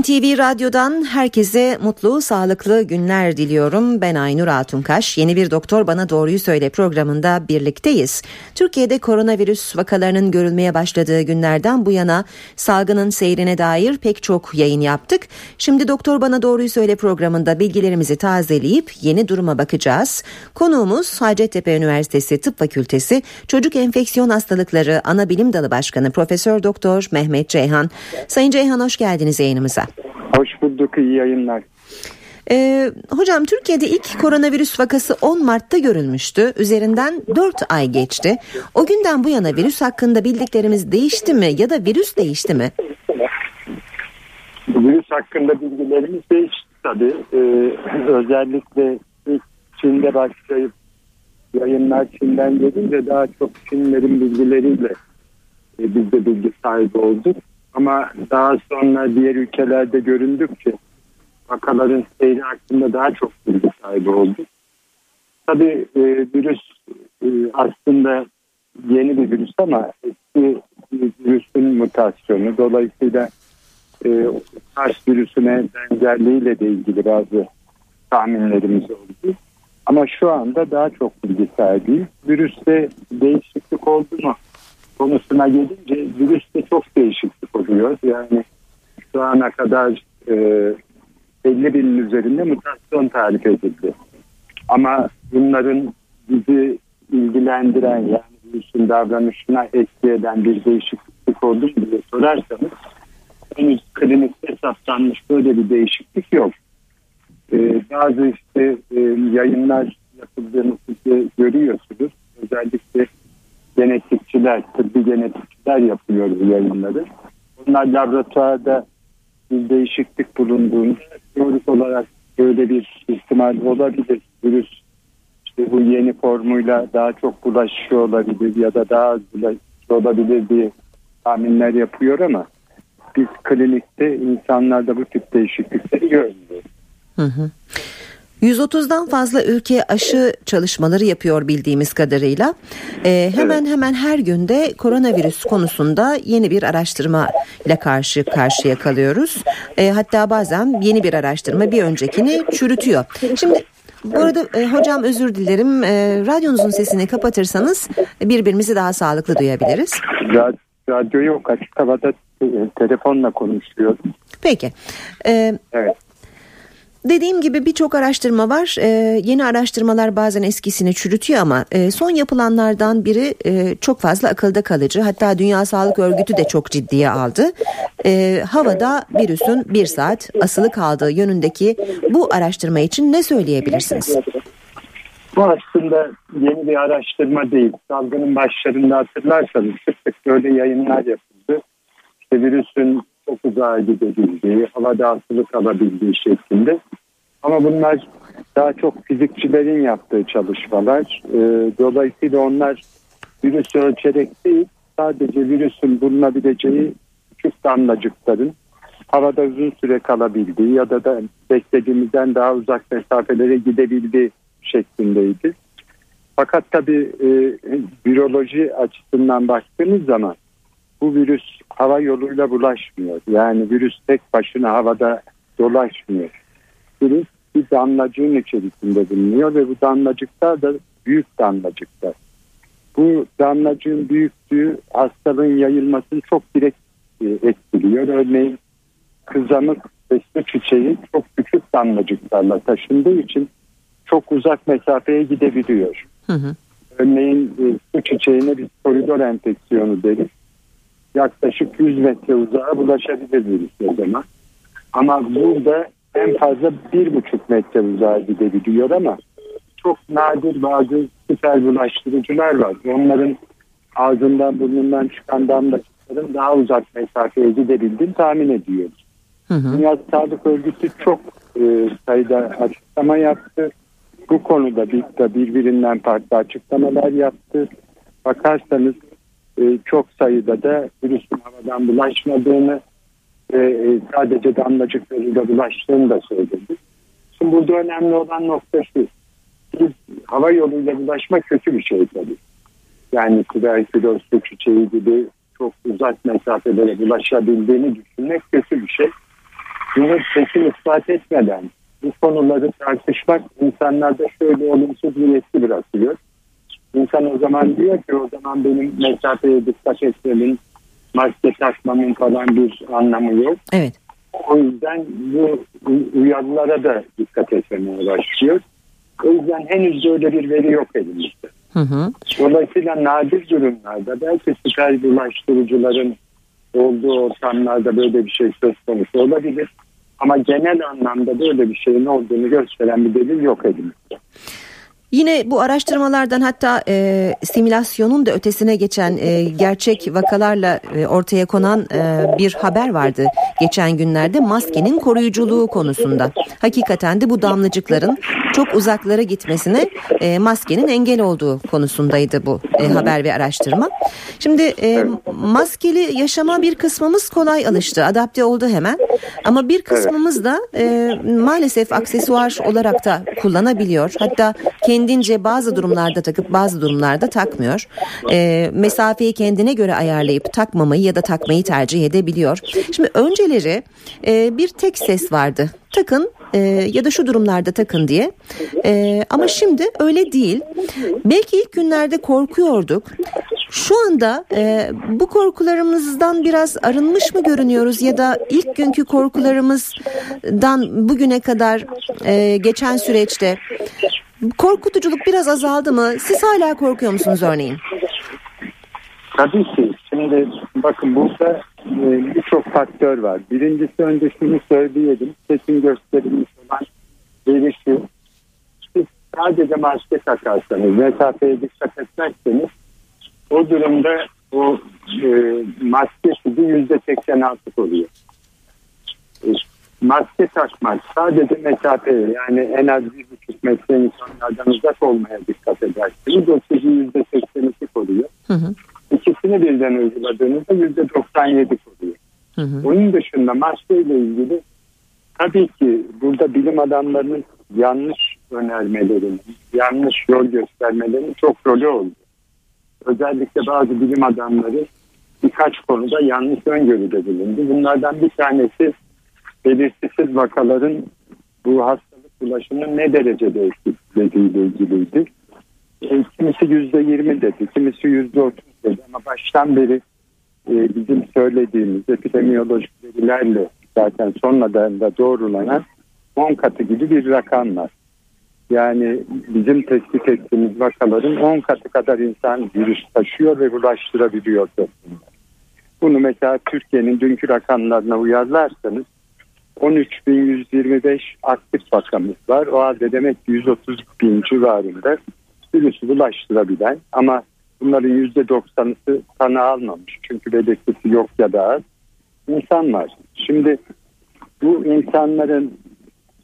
NTV Radyo'dan herkese mutlu, sağlıklı günler diliyorum. Ben Aynur Altunkaş. Yeni bir Doktor Bana Doğruyu Söyle programında birlikteyiz. Türkiye'de koronavirüs vakalarının görülmeye başladığı günlerden bu yana salgının seyrine dair pek çok yayın yaptık. Şimdi Doktor Bana Doğruyu Söyle programında bilgilerimizi tazeleyip yeni duruma bakacağız. Konuğumuz Hacettepe Üniversitesi Tıp Fakültesi Çocuk Enfeksiyon Hastalıkları Ana Bilim Dalı Başkanı Profesör Doktor Mehmet Ceyhan. Sayın Ceyhan hoş geldiniz yayınımıza. Hoş bulduk, iyi yayınlar. Ee, hocam Türkiye'de ilk koronavirüs vakası 10 Mart'ta görülmüştü. Üzerinden 4 ay geçti. O günden bu yana virüs hakkında bildiklerimiz değişti mi ya da virüs değişti mi? Virüs hakkında bilgilerimiz değişti tabii. Ee, özellikle ilk Çin'de başlayıp yayınlar Çin'den gelince daha çok Çinlerin bilgileriyle e, biz de bilgi sahibi olduk. Ama daha sonra diğer ülkelerde göründükçe vakaların seyri hakkında daha çok bilgi sahibi olduk. Tabii e, virüs e, aslında yeni bir virüs ama eski virüsün mutasyonu. Dolayısıyla e, SARS virüsüne benzerliğiyle de ilgili bazı tahminlerimiz oldu. Ama şu anda daha çok bilgi sahibiyiz. Virüste değişiklik oldu mu konusuna gelince virüste çok değişiklik oluyor. Yani şu ana kadar e, 50 binin üzerinde mutasyon tarif edildi. Ama bunların bizi ilgilendiren yani virüsün davranışına etki eden bir değişiklik oldu mu diye sorarsanız henüz klinikte saptanmış böyle bir değişiklik yok. Ee, bazı işte e, yayınlar yapıldığını siz görüyorsunuz. Özellikle genetikçiler, tıbbi genetikçiler yapıyor bu yayınları. Bunlar laboratuvarda bir değişiklik bulunduğunda teorik olarak böyle bir ihtimal olabilir. Virüs işte bu yeni formuyla daha çok bulaşıyor olabilir ya da daha az bulaşıyor olabilir diye tahminler yapıyor ama biz klinikte insanlarda bu tip değişiklikleri görmüyoruz. Hı hı. 130'dan fazla ülke aşı çalışmaları yapıyor bildiğimiz kadarıyla. Ee, hemen evet. hemen her günde koronavirüs konusunda yeni bir araştırma ile karşı karşıya kalıyoruz. Ee, hatta bazen yeni bir araştırma bir öncekini çürütüyor. Şimdi bu arada e, hocam özür dilerim. E, radyonuzun sesini kapatırsanız birbirimizi daha sağlıklı duyabiliriz. Radyo yok açık havada e, telefonla konuşuyorum. Peki. Ee, evet. Dediğim gibi birçok araştırma var. Ee, yeni araştırmalar bazen eskisini çürütüyor ama e, son yapılanlardan biri e, çok fazla akılda kalıcı. Hatta Dünya Sağlık Örgütü de çok ciddiye aldı. E, havada virüsün bir saat asılı kaldığı yönündeki bu araştırma için ne söyleyebilirsiniz? Bu aslında yeni bir araştırma değil. Salgının başlarında hatırlarsanız sık böyle yayınlar yapıldı. İşte virüsün çok uzağa gidebildiği, havada asılı kalabildiği şeklinde. Ama bunlar daha çok fizikçilerin yaptığı çalışmalar. E, dolayısıyla onlar virüs ölçerek değil, sadece virüsün bulunabileceği küçük damlacıkların havada uzun süre kalabildiği ya da da beklediğimizden daha uzak mesafelere gidebildiği şeklindeydi. Fakat tabii e, viroloji açısından baktığımız zaman bu virüs hava yoluyla bulaşmıyor. Yani virüs tek başına havada dolaşmıyor. Virüs bir damlacığın içerisinde bulunuyor ve bu damlacıklar da büyük damlacıklar. Bu damlacığın büyüklüğü hastalığın yayılmasını çok direkt e, etkiliyor. Örneğin kızamık su çiçeği çok küçük damlacıklarla taşındığı için çok uzak mesafeye gidebiliyor. Hı hı. Örneğin e, su çiçeğine bir koridor enfeksiyonu deriz yaklaşık 100 metre uzağa bulaşabilir o zaman. Ama burada en fazla bir buçuk metre uzağa gidebiliyor ama çok nadir bazı süper bulaştırıcılar var. Onların ağzından burnundan çıkan damlacıkların daha uzak mesafeye gidebildiğini tahmin ediyoruz. Hı hı. Dünya Sağlık Örgütü çok e, sayıda açıklama yaptı. Bu konuda bir, birbirinden farklı açıklamalar yaptı. Bakarsanız e, çok sayıda da virüsün havadan bulaşmadığını ve e, sadece damlacıklarıyla bulaştığını da söyledi. Şimdi burada önemli olan nokta şu. Biz hava yoluyla bulaşma kötü bir şey tabii. yani tüberküloz, çiçeği gibi çok uzak mesafelere bulaşabildiğini düşünmek kötü bir şey. Bunu kesin ispat etmeden bu konuları tartışmak insanlarda şöyle olumsuz bir etki bırakıyor. İnsan o zaman diyor ki o zaman benim mesafeye dikkat etmemin, maske takmamın falan bir anlamı yok. Evet. O yüzden bu uyarılara da dikkat etmeye başlıyor. O yüzden henüz böyle bir veri yok elimizde. Hı hı. Dolayısıyla nadir durumlarda belki steril bulaştırıcıların olduğu ortamlarda böyle bir şey söz konusu olabilir. Ama genel anlamda böyle bir şeyin olduğunu gösteren bir delil yok elimizde. Yine bu araştırmalardan hatta e, simülasyonun da ötesine geçen e, gerçek vakalarla e, ortaya konan e, bir haber vardı geçen günlerde maskenin koruyuculuğu konusunda. Hakikaten de bu damlacıkların çok uzaklara gitmesine e, maskenin engel olduğu konusundaydı bu e, haber ve araştırma. Şimdi e, maskeli yaşama bir kısmımız kolay alıştı, adapte oldu hemen. Ama bir kısmımız da e, maalesef aksesuar olarak da kullanabiliyor. Hatta kendince bazı durumlarda takıp bazı durumlarda takmıyor. E, mesafeyi kendine göre ayarlayıp takmamayı ya da takmayı tercih edebiliyor. Şimdi önceleri e, bir tek ses vardı. Takın e, ya da şu durumlarda takın diye. E, ama şimdi öyle değil. Belki ilk günlerde korkuyorduk. Şu anda e, bu korkularımızdan biraz arınmış mı görünüyoruz ya da ilk günkü korkularımızdan bugüne kadar e, geçen süreçte korkutuculuk biraz azaldı mı? Siz hala korkuyor musunuz örneğin? Tabii ki. Şimdi bakın burada birçok faktör var. Birincisi önce şunu söyleyelim. Seçim gösterilmiş olan veri sadece maske takarsanız, mesafeye dikkat etmezseniz o durumda o e, maske sizi yüzde 86 koruyor. E, maske takmak sadece mesafeye yani en az bir buçuk metre insanlardan uzak olmaya dikkat edersiniz. O sizi yüzde 82 koruyor. Hı hı. İkisini birden uyguladığınızda yüzde 97 koruyor. Hı hı. Onun dışında maske ile ilgili tabii ki burada bilim adamlarının yanlış önermelerinin, yanlış yol göstermelerinin çok rolü oldu. Özellikle bazı bilim adamları birkaç konuda yanlış öngörüde bulundu. Bunlardan bir tanesi belirtisiz vakaların bu hastalık bulaşının ne derecede etkilediğiyle ilgiliydi. E, kimisi yüzde yirmi dedi, kimisi yüzde otuz dedi ama baştan beri e, bizim söylediğimiz epidemiyolojik verilerle zaten sonradan da doğrulanan 10 katı gibi bir rakam var. Yani bizim tespit ettiğimiz vakaların 10 katı kadar insan virüs taşıyor ve bulaştırabiliyor toplumda. Bunu mesela Türkiye'nin dünkü rakamlarına uyarlarsanız 13.125 aktif vakamız var. O halde demek ki 130 bin civarında virüsü bulaştırabilen ama bunların %90'ısı tanı almamış. Çünkü belirtisi yok ya da az insan var. Şimdi bu insanların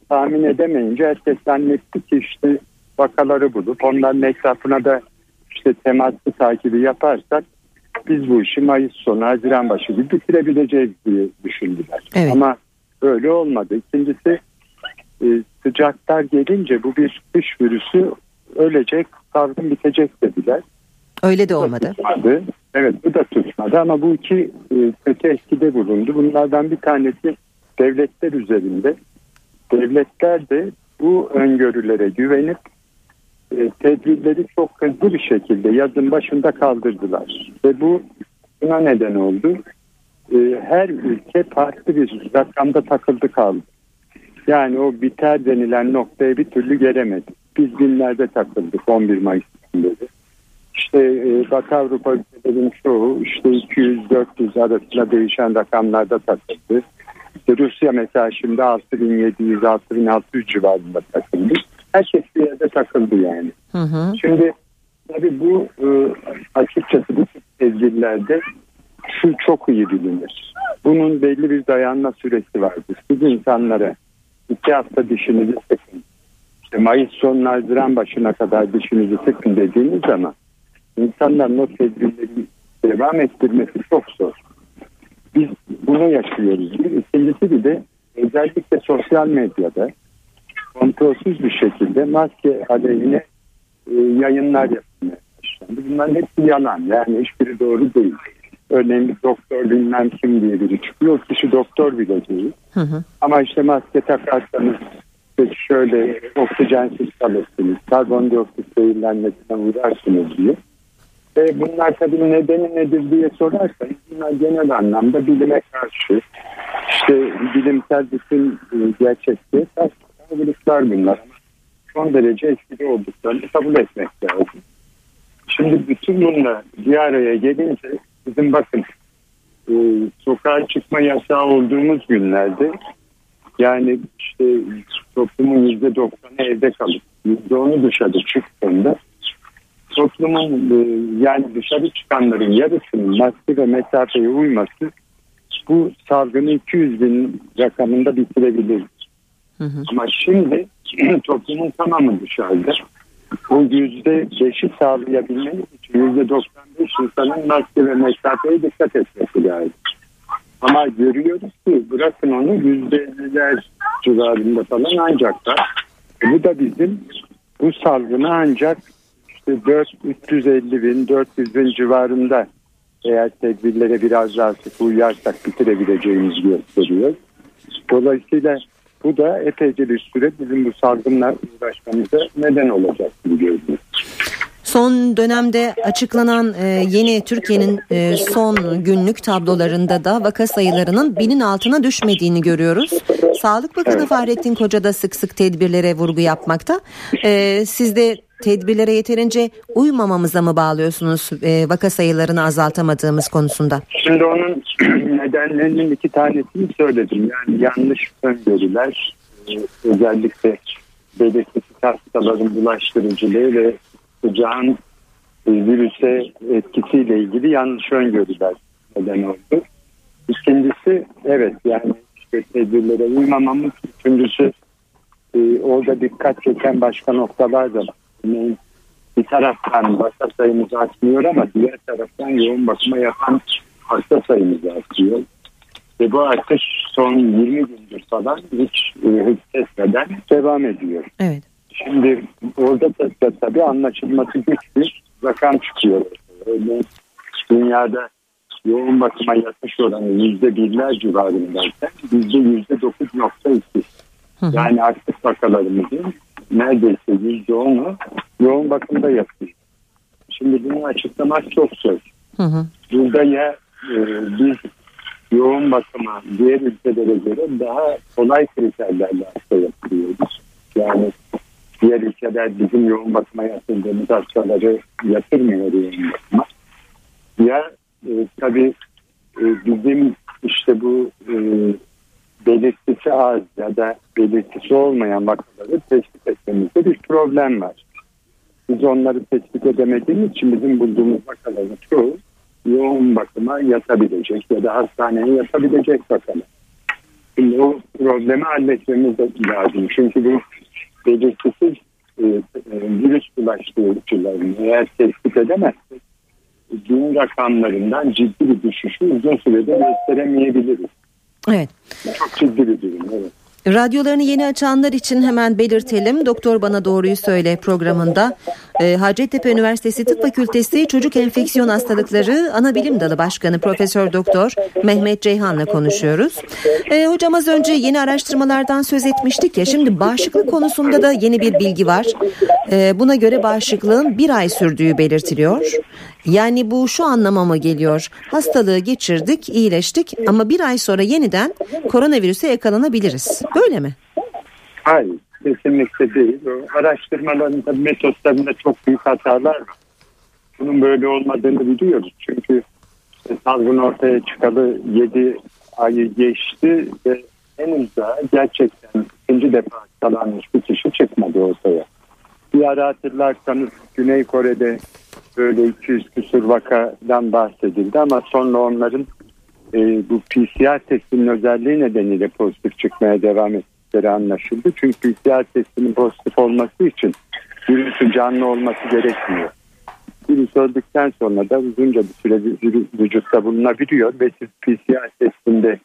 tahmin edemeyince herkes zannetti ki işte vakaları bulup onların etrafına da işte temaslı takibi yaparsak biz bu işi Mayıs sonu Haziran başı gibi bitirebileceğiz diye düşündüler. Evet. Ama öyle olmadı. İkincisi e, sıcaklar gelince bu bir kış virüsü ölecek, salgın bitecek dediler. Öyle de olmadı. tutmadı. Evet bu da tutmadı ama bu iki e, kötü etkide bulundu. Bunlardan bir tanesi devletler üzerinde. Devletler de bu öngörülere güvenip e, tedbirleri çok hızlı bir şekilde yazın başında kaldırdılar. Ve bu buna neden oldu. E, her ülke farklı bir rakamda takıldı kaldı. Yani o biter denilen noktaya bir türlü gelemedi. Biz binlerde takıldık 11 Mayıs'tan beri. İşte e, Batı Avrupa ülkelerinin çoğu işte 200-400 arasında değişen rakamlarda takıldı. İşte Rusya mesela şimdi 6700-6600 civarında takıldı. Herkes bir yerde takıldı yani. Hı hı. Şimdi tabii bu e, açıkçası bu tedbirlerde şu çok iyi bilinir. Bunun belli bir dayanma süresi vardır. Siz insanlara iki hafta dişinizi sıkın. İşte Mayıs sonu Haziran başına kadar dişinizi sıkın dediğiniz zaman insanların o tedbirleri devam ettirmesi çok zor. Biz bunu yaşıyoruz. Bir ikincisi bir de özellikle sosyal medyada kontrolsüz bir şekilde maske aleyhine e, yayınlar yapılmaya dışlandı. Bunların hepsi yalan. Yani hiçbiri doğru değil. Örneğin bir doktor bilmem kim diye biri çıkıyor. Kişi doktor bile değil. Hı hı. Ama işte maske takarsanız işte şöyle oksijensiz kalırsınız. Karbondioksit zehirlenmesine uğrarsınız diye. Ve bunlar tabii nedeni nedir diye sorarsanız bunlar genel anlamda bilime karşı işte bilimsel bütün e, gerçekliğe ters buluşlar bunlar. Son derece etkili olduklarını kabul etmek lazım. Şimdi bütün bunlar bir araya gelince bizim bakın e, sokağa çıkma yasağı olduğumuz günlerde yani işte toplumun yüzde doksanı evde kalıp yüzde onu dışarı çıktığında toplumun e, yani dışarı çıkanların yarısının maske ve mesafeye uyması bu salgını 200 bin rakamında bitirebilir. Hı hı. Ama şimdi toplumun tamamı dışarıda. Bu yüzde beşi sağlayabilmeniz için yüzde 95 insanın maske ve mesafeye dikkat etmesi lazım. Ama görüyoruz ki bırakın onu yüzde elliler civarında falan ancak da bu da bizim bu salgını ancak 4, 350 bin 400 bin civarında eğer tedbirlere biraz daha sık uyarsak bitirebileceğimizi gösteriyor. Dolayısıyla bu da epeyce bir süre bizim bu salgınla uğraşmamıza neden olacak gibi görünüyor. Son dönemde açıklanan e, yeni Türkiye'nin e, son günlük tablolarında da vaka sayılarının binin altına düşmediğini görüyoruz. Sağlık Bakanı evet. Fahrettin Koca da sık sık tedbirlere vurgu yapmakta. E, siz de tedbirlere yeterince uymamamıza mı bağlıyorsunuz e, vaka sayılarını azaltamadığımız konusunda? Şimdi onun nedenlerinin iki tanesini söyledim. Yani yanlış öngörüler, e, özellikle belirsiz hastaların bulaştırıcılığı ve sıcağın e, virüse etkisiyle ilgili yanlış öngörüler neden oldu. İkincisi evet yani işte tedbirlere uymamamız. Üçüncüsü e, orada dikkat çeken başka noktalar da var. Yani bir taraftan hasta sayımız artmıyor ama diğer taraftan yoğun bakıma yapan hasta sayımız artıyor. Ve bu artış son 20 gündür falan hiç e, hız kesmeden devam ediyor. Evet. Şimdi orada da, tabii anlaşılması güç bir rakam çıkıyor. Örneğin dünyada yoğun bakıma yatış oranı yüzde birler civarındayken bizde yüzde dokuz nokta iki. Yani artık vakalarımızın neredeyse yüzde onu yoğun bakımda yatıyor. Şimdi bunu açıklamak çok zor. Hı hı. Burada ya e, biz yoğun bakıma diğer ülkelere göre daha kolay kriterlerle hasta yapıyoruz. Yani diğer ülkeler bizim yoğun bakıma yatırdığımız hastaları yatırmıyor yoğun bakıma. Ya e, tabii e, bizim işte bu e, belirtisi az ya da belirtisi olmayan vakaları tespit etmemizde bir problem var. Biz onları tespit edemediğimiz için bizim bulduğumuz vakaların çoğu yoğun bakıma yatabilecek ya da hastaneye yatabilecek vakalar. Şimdi o problemi halletmemiz lazım. Çünkü bu belirtisiz e, e, virüs bulaştırıcılarını eğer tespit edemezsek gün rakamlarından ciddi bir düşüşü uzun sürede gösteremeyebiliriz. Evet. Çok ciddi bir durum. Evet. Radyolarını yeni açanlar için hemen belirtelim. Doktor Bana Doğruyu Söyle programında e, Hacettepe Üniversitesi Tıp Fakültesi Çocuk Enfeksiyon Hastalıkları Ana Bilim Dalı Başkanı Profesör Doktor Mehmet Ceyhan'la konuşuyoruz. E, hocam az önce yeni araştırmalardan söz etmiştik ya şimdi bağışıklık konusunda da yeni bir bilgi var. E, buna göre bağışıklığın bir ay sürdüğü belirtiliyor. Yani bu şu anlama mı geliyor? Hastalığı geçirdik, iyileştik ama bir ay sonra yeniden koronavirüse yakalanabiliriz. Böyle mi? Hayır, kesinlikle değil. Araştırmaların tabii metotlarında çok büyük hatalar var. Bunun böyle olmadığını biliyoruz. Çünkü salgın ortaya çıkalı 7 ayı geçti ve henüz daha gerçekten ikinci defa hastalanmış bir kişi çıkmadı ortaya. Bir ara hatırlarsanız Güney Kore'de böyle 200 küsur vakadan bahsedildi ama sonra onların e, bu PCR testinin özelliği nedeniyle pozitif çıkmaya devam ettikleri anlaşıldı. Çünkü PCR testinin pozitif olması için virüsün canlı olması gerekmiyor. Virüs öldükten sonra da uzunca bir süre vücutta bulunabiliyor ve siz PCR testinde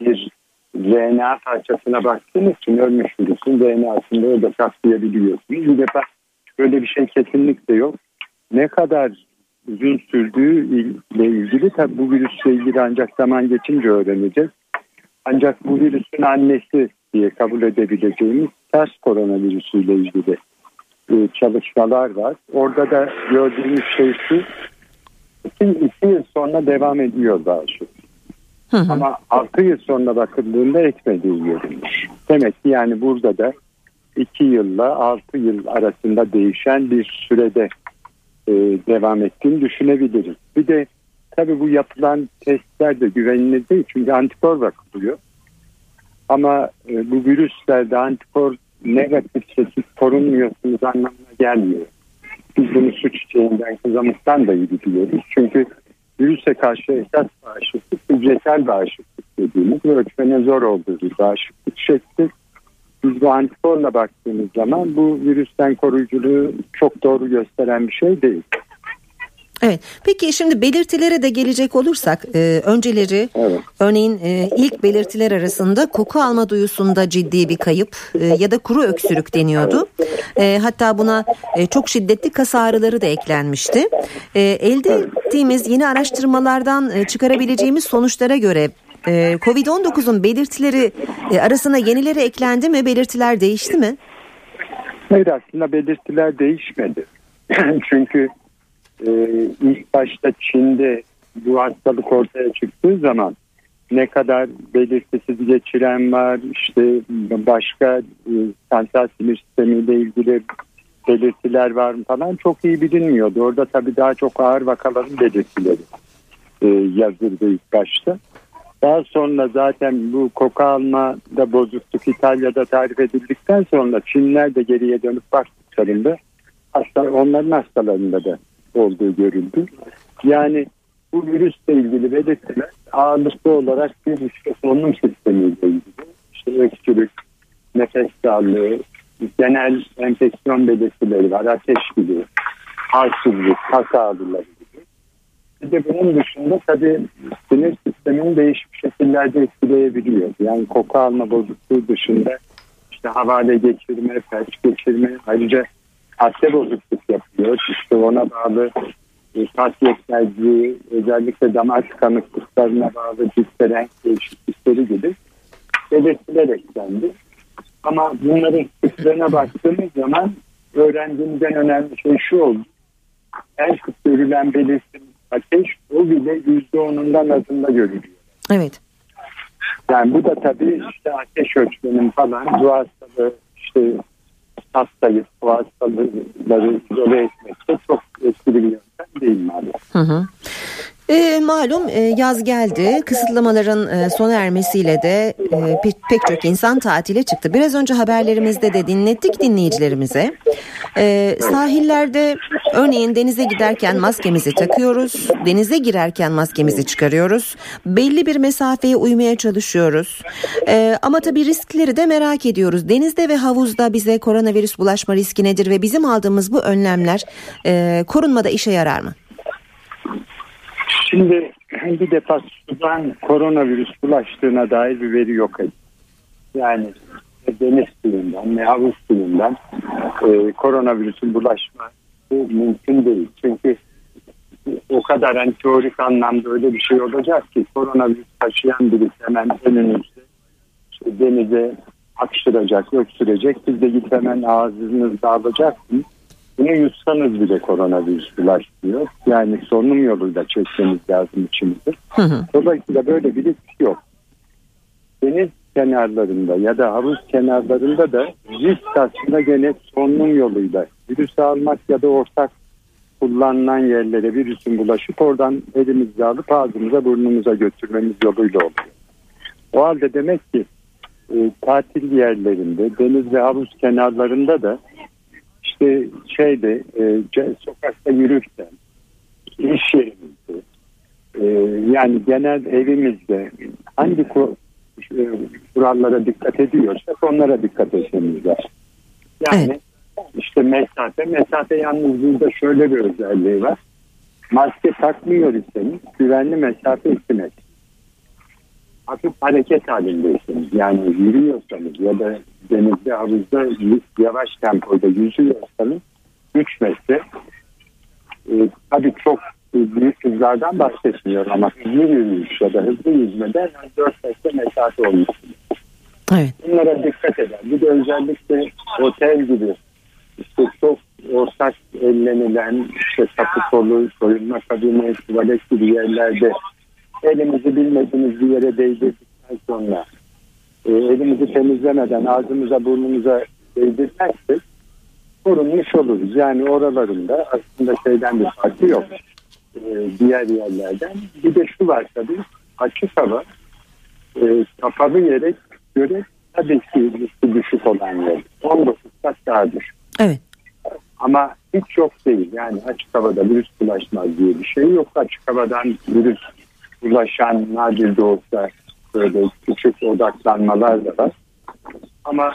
bir RNA parçasına baktığınız için ölmüş virüsün RNA'sında da saklayabiliyorsunuz. Bir defa böyle bir şey kesinlikle yok. ne kadar uzun sürdüğü ile ilgili tabi bu virüsle ilgili ancak zaman geçince öğreneceğiz. Ancak bu virüsün annesi diye kabul edebileceğimiz ters koronavirüsüyle ilgili e, çalışmalar var. Orada da gördüğümüz şey şu iki, iki yıl sonra devam ediyor daha şu. Ama 6 yıl sonra bakıldığında etmediği görülmüş. Demek ki yani burada da 2 yılla 6 yıl arasında değişen bir sürede e, devam ettiğini düşünebiliriz. Bir de tabii bu yapılan testler de güvenilir değil çünkü antikor bakılıyor. Ama e, bu virüslerde antikor negatifse siz korunmuyorsunuz anlamına gelmiyor. Biz bunu su çiçeğinden kızamıktan da iyi biliyoruz. Çünkü virüse karşı esas bağışıklık hücresel bağışıklık dediğimiz ve ölçmene zor olduğu bir bağışıklık şekli. Biz bu antikorla baktığımız zaman bu virüsten koruyuculuğu çok doğru gösteren bir şey değil. Evet. Peki şimdi belirtilere de gelecek olursak e, önceleri evet. örneğin e, ilk belirtiler arasında koku alma duyusunda ciddi bir kayıp e, ya da kuru öksürük deniyordu. E, hatta buna e, çok şiddetli kas ağrıları da eklenmişti. E, elde ettiğimiz yeni araştırmalardan e, çıkarabileceğimiz sonuçlara göre e, Covid-19'un belirtileri e, arasına yenileri eklendi mi? Belirtiler değişti mi? Hayır aslında belirtiler değişmedi. Çünkü e, ilk başta Çin'de bu hastalık ortaya çıktığı zaman ne kadar belirtisiz geçiren var işte başka e, sentral sinir sistemiyle ilgili belirtiler var mı falan çok iyi bilinmiyordu. Orada tabii daha çok ağır vakaların belirtileri e, yazıldı ilk başta. Daha sonra zaten bu koku almada bozukluk İtalya'da tarif edildikten sonra Çinler de geriye dönüp baktıklarında hasta, onların hastalarında da olduğu görüldü. Yani bu virüsle ilgili belirtiler ağırlıklı olarak bir işte solunum sistemiyle ilgili. İşte öksürük, nefes darlığı, genel enfeksiyon belirtileri var. Ateş gibi, halsizlik, kas ağrıları gibi. Bir de bunun dışında tabii sinir sistemini değişik şekillerde etkileyebiliyor. Yani koku alma bozukluğu dışında işte havale geçirme, felç geçirme, ayrıca hadde bozukluk yapıyor. İşte ona bağlı e, kas yetmezliği, özellikle damar tıkanıklıklarına bağlı cilt renk değişiklikleri gibi belirtiler eklendi. Ama bunların sıklığına baktığımız zaman öğrendiğimiz en önemli şey şu oldu. En sık görülen belirti ateş o bile yüzde onundan azında görülüyor. Evet. Yani bu da tabii işte ateş ölçmenin falan bu hastalığı işte hastayı, bu hastalıkları izole etmekte çok etkili bir yöntem değil maalesef. Hı hı. E, malum e, yaz geldi. Kısıtlamaların e, sona ermesiyle de e, pe pek çok insan tatile çıktı. Biraz önce haberlerimizde de dinlettik dinleyicilerimize. E, sahillerde örneğin denize giderken maskemizi takıyoruz. Denize girerken maskemizi çıkarıyoruz. Belli bir mesafeye uymaya çalışıyoruz. E, ama tabii riskleri de merak ediyoruz. Denizde ve havuzda bize koronavirüs bulaşma riski nedir ve bizim aldığımız bu önlemler e, korunmada işe yarar mı? Şimdi bir defa sudan koronavirüs bulaştığına dair bir veri yok. Yani deniz suyundan ne havuz suyundan e, koronavirüsün bulaşması mümkün değil. Çünkü o kadar hani teorik anlamda öyle bir şey olacak ki koronavirüs taşıyan birisi hemen önünüzde işte denize hapşıracak, öksürecek. Siz de git hemen ağzınızda alacaksınız. Bunu yutsanız bile koronavirüs bulaşmıyor. Yani solunum yoluyla çekmeniz lazım içimizi. Dolayısıyla böyle bir risk yok. Deniz kenarlarında ya da havuz kenarlarında da risk aslında gene solunum yoluyla virüs almak ya da ortak kullanılan yerlere virüsün bulaşıp oradan elimizle alıp ağzımıza burnumuza götürmemiz yoluyla oluyor. O halde demek ki e, tatil yerlerinde deniz ve havuz kenarlarında da işte şeyde e, sokakta yürürken iş yerimizde e, yani genel evimizde hangi e, kurallara dikkat ediyorsak onlara dikkat etmemiz lazım. Yani evet. işte mesafe, mesafe yalnız burada şöyle bir özelliği var. Maske takmıyor iseniz güvenli mesafe 2 metre hafif hareket halindeyseniz yani yürüyorsanız ya da denizde havuzda yavaş tempoda yüzüyorsanız 3 metre e, tabii çok büyük hızlardan bahsetmiyorum ama hızlı yürüyüş ya da hızlı yüzmede 4 metre mesafe olması. Evet. Bunlara dikkat eder. Bir de özellikle otel gibi işte çok ortak ellenilen işte kapı kolu, soyunma kabini, tuvalet gibi yerlerde elimizi bilmediğimiz bir yere değdirdikten sonra e, elimizi temizlemeden ağzımıza burnumuza değdirmezsek korunmuş oluruz. Yani oralarında aslında şeyden bir farkı yok. E, diğer yerlerden. Bir de şu var tabii açık hava e, kapalı yere göre tabii ki riski düşük olan yer. 19 kat daha düşük. Evet. Ama hiç yok değil. Yani açık havada virüs bulaşmaz diye bir şey yok. Açık havadan virüs bulaşan nadir de olsa böyle küçük odaklanmalar da var. Ama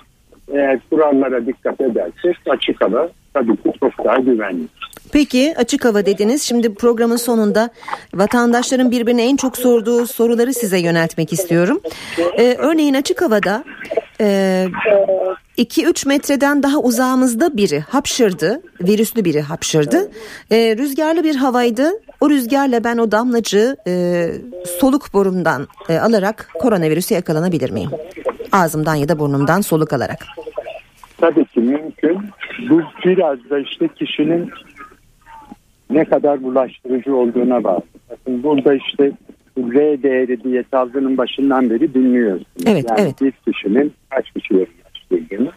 eğer kurallara dikkat edersek açık hava tabii ki çok daha güvenli. Peki açık hava dediniz. Şimdi programın sonunda vatandaşların birbirine en çok sorduğu soruları size yöneltmek istiyorum. Ee, örneğin açık havada 2-3 e, metreden daha uzağımızda biri hapşırdı. Virüslü biri hapşırdı. E, rüzgarlı bir havaydı. O rüzgarla ben o damlacı e, soluk borumdan e, alarak koronavirüse yakalanabilir miyim? Ağzımdan ya da burnumdan soluk alarak. Tabii ki mümkün. Bu biraz da işte kişinin ne kadar bulaştırıcı olduğuna bağlı. Bakın burada işte R değeri diye salgının başından beri dinliyorsunuz. Evet, yani evet. bir kişinin kaç kişiye bulaştırdığını.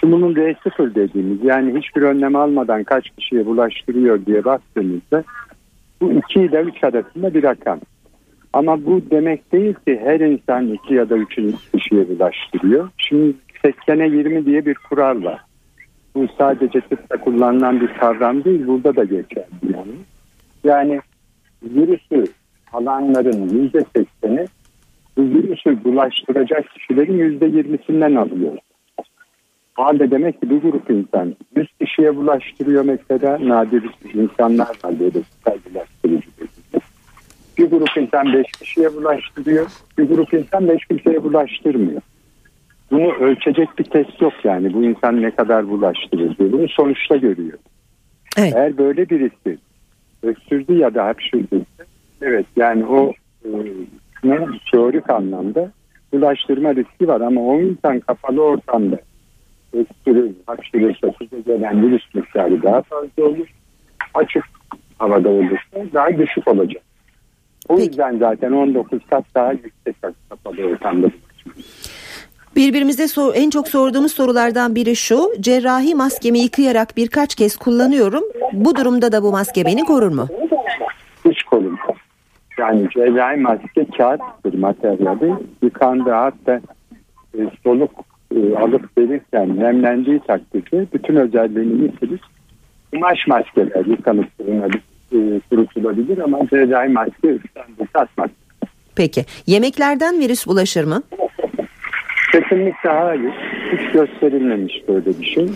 Şimdi bunun R0 dediğimiz yani hiçbir önlem almadan kaç kişiye bulaştırıyor diye baktığımızda bu 2 ile 3 arasında bir rakam. Ama bu demek değil ki her insan 2 ya da 3 kişiye bulaştırıyor. Şimdi 80'e 20 diye bir kural var. Bu sadece tıpta kullanılan bir kavram değil, burada da geçerli yani. Yani virüsü alanların yüzde sekseni bu virüsü bulaştıracak kişilerin yüzde yirmisinden alıyor. Halde demek ki bu grup insan 100 kişiye bulaştırıyor mesela nadir insanlar var böyle bulaştırıcı Bir grup insan 5 kişiye bulaştırıyor, bir grup insan 5 kişiye bulaştırmıyor. Bunu ölçecek bir test yok yani bu insan ne kadar bulaştırır diye. Bunu sonuçta görüyor. Evet. Eğer böyle birisi öksürdü ya da hapşırdı evet yani o e, teorik anlamda bulaştırma riski var ama o insan kapalı ortamda öksürür, hapşırırsa size gelen virüs miktarı daha fazla olur. Açık havada olursa daha düşük olacak. O Peki. yüzden zaten 19 kat daha yüksek kapalı ortamda Birbirimize sor, en çok sorduğumuz sorulardan biri şu. Cerrahi maskemi yıkayarak birkaç kez kullanıyorum. Bu durumda da bu maske beni korur mu? Hiç korumaz. Yani cerrahi maske kağıttır materyali. Yıkandı hatta e, soluk e, alıp verirken nemlendiği takdirde bütün özelliğini yitirir. Kumaş maskeler yıkanıp e, kurutulabilir ama cerrahi maske ıslandı satmaz. Peki yemeklerden virüs bulaşır mı? Kesinlikle hayır. Hiç gösterilmemiş böyle bir şey.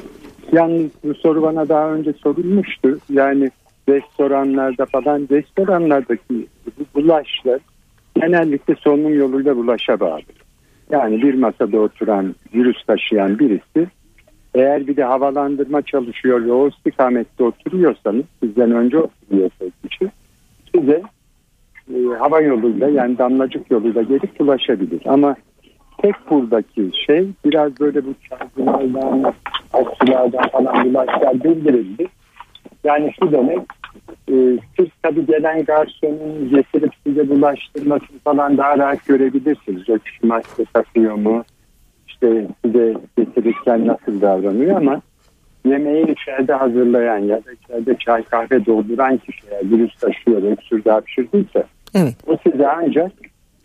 Yalnız bu soru bana daha önce sorulmuştu. Yani restoranlarda falan restoranlardaki bulaşlar genellikle solunum yoluyla bulaşa bağlı. Yani bir masada oturan virüs taşıyan birisi eğer bir de havalandırma çalışıyor ve o istikamette oturuyorsanız sizden önce oturuyorsa kişi size e, hava yoluyla yani damlacık yoluyla gelip bulaşabilir. Ama tek buradaki şey biraz böyle bu çarpılardan, aksilerden falan bulaşlar bildirildi. Yani şu demek e, siz tabii gelen garsonun getirip size bulaştırmasını falan daha rahat görebilirsiniz. O kişi maske takıyor mu? İşte size getirirken nasıl davranıyor ama yemeği içeride hazırlayan ya da içeride çay kahve dolduran kişi eğer virüs taşıyor, öksürdü, hapşırdıysa evet. o size ancak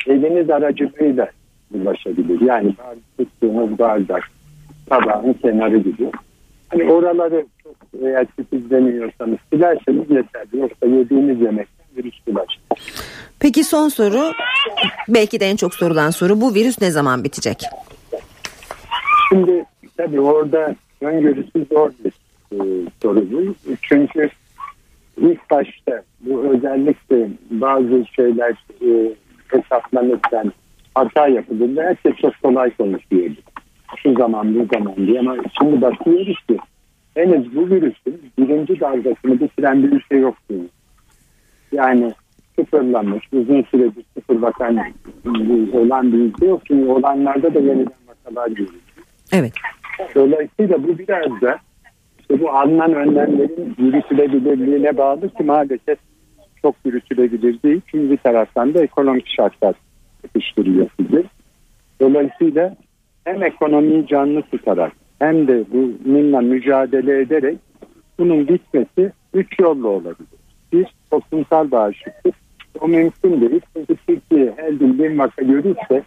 eliniz aracılığıyla ulaşabilir. Yani tuttuğunuz bardak, tabağın kenarı gibi. Hani oraları çok eğer titizleniyorsanız silerseniz yeterli. Yoksa yediğiniz yemekten virüs bulaşır. Peki son soru belki de en çok sorulan soru bu virüs ne zaman bitecek? Şimdi tabii orada öngörüsü zor bir e, soru bu. Çünkü ilk başta bu özellikle bazı şeyler e, hesaplanırken hata yapıldığında herkes çok kolay konuşuyordu. Şu zaman bu zaman diye ama şimdi bakıyoruz ki henüz bu virüsün birinci dalgasını bitiren bir ülke yok değil. Yani sıfırlanmış, uzun süredir sıfır vakan olan bir ülke yok. Çünkü olanlarda da yeniden vakalar görülüyor. Evet. Dolayısıyla bu biraz da işte bu alınan önlemlerin yürütülebilirliğine bağlı ki maalesef çok yürütülebilir değil. Çünkü bir taraftan da ekonomik şartlar sıkıştırıyor sizi. Dolayısıyla hem ekonomiyi canlı tutarak hem de bununla mücadele ederek bunun bitmesi üç yolla olabilir. Bir toplumsal bağışıklık. O mümkün değil. Çünkü Türkiye her gün bir vaka görürse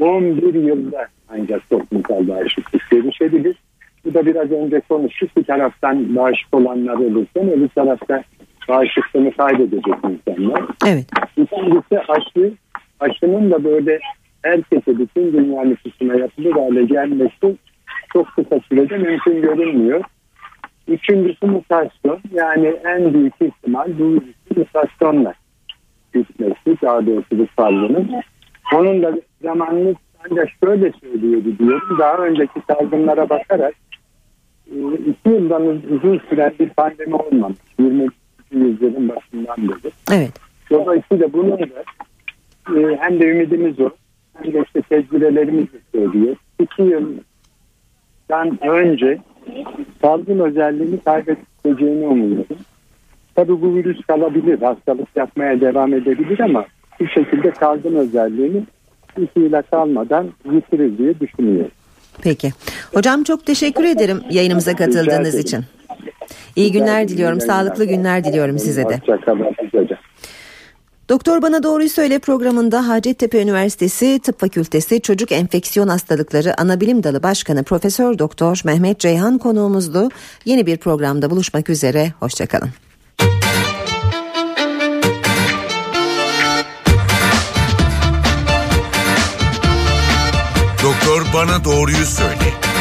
11 yılda ancak toplumsal bağışıklık gelişebilir. Bu da biraz önce konuştuk. Bir taraftan bağışık olanlar olurken öbür tarafta bağışıklığını kaybedecek insanlar. Evet. İkincisi aşı. Aşının da böyle herkese bütün dünya nüfusuna yapılır hale gelmesi çok kısa sürede mümkün görünmüyor. Üçüncüsü mutasyon. Yani en büyük ihtimal bu mutasyonla gitmesi daha doğrusu bu salgının. Onun da zamanını ancak şöyle söylüyordu diyorum. Daha önceki salgınlara bakarak e, iki yıldan uzun süren bir pandemi olmamış. 20. yüzyılın başından beri. Evet. Dolayısıyla bunun da e, hem de ümidimiz o de işte tecrübelerimiz de söylüyor. İki yıldan önce salgın özelliğini kaybedeceğini umuyorum. Tabii bu virüs kalabilir, hastalık yapmaya devam edebilir ama bu şekilde salgın özelliğini iki yıla kalmadan yitirir diye düşünüyorum. Peki. Hocam çok teşekkür ederim yayınımıza katıldığınız için. İyi günler diliyorum, sağlıklı günler diliyorum size de. Hoşçakalın. Doktor Bana Doğruyu Söyle programında Hacettepe Üniversitesi Tıp Fakültesi Çocuk Enfeksiyon Hastalıkları Anabilim Dalı Başkanı Profesör Doktor Mehmet Ceyhan konuğumuzdu. Yeni bir programda buluşmak üzere, hoşçakalın. Doktor Bana Doğruyu Söyle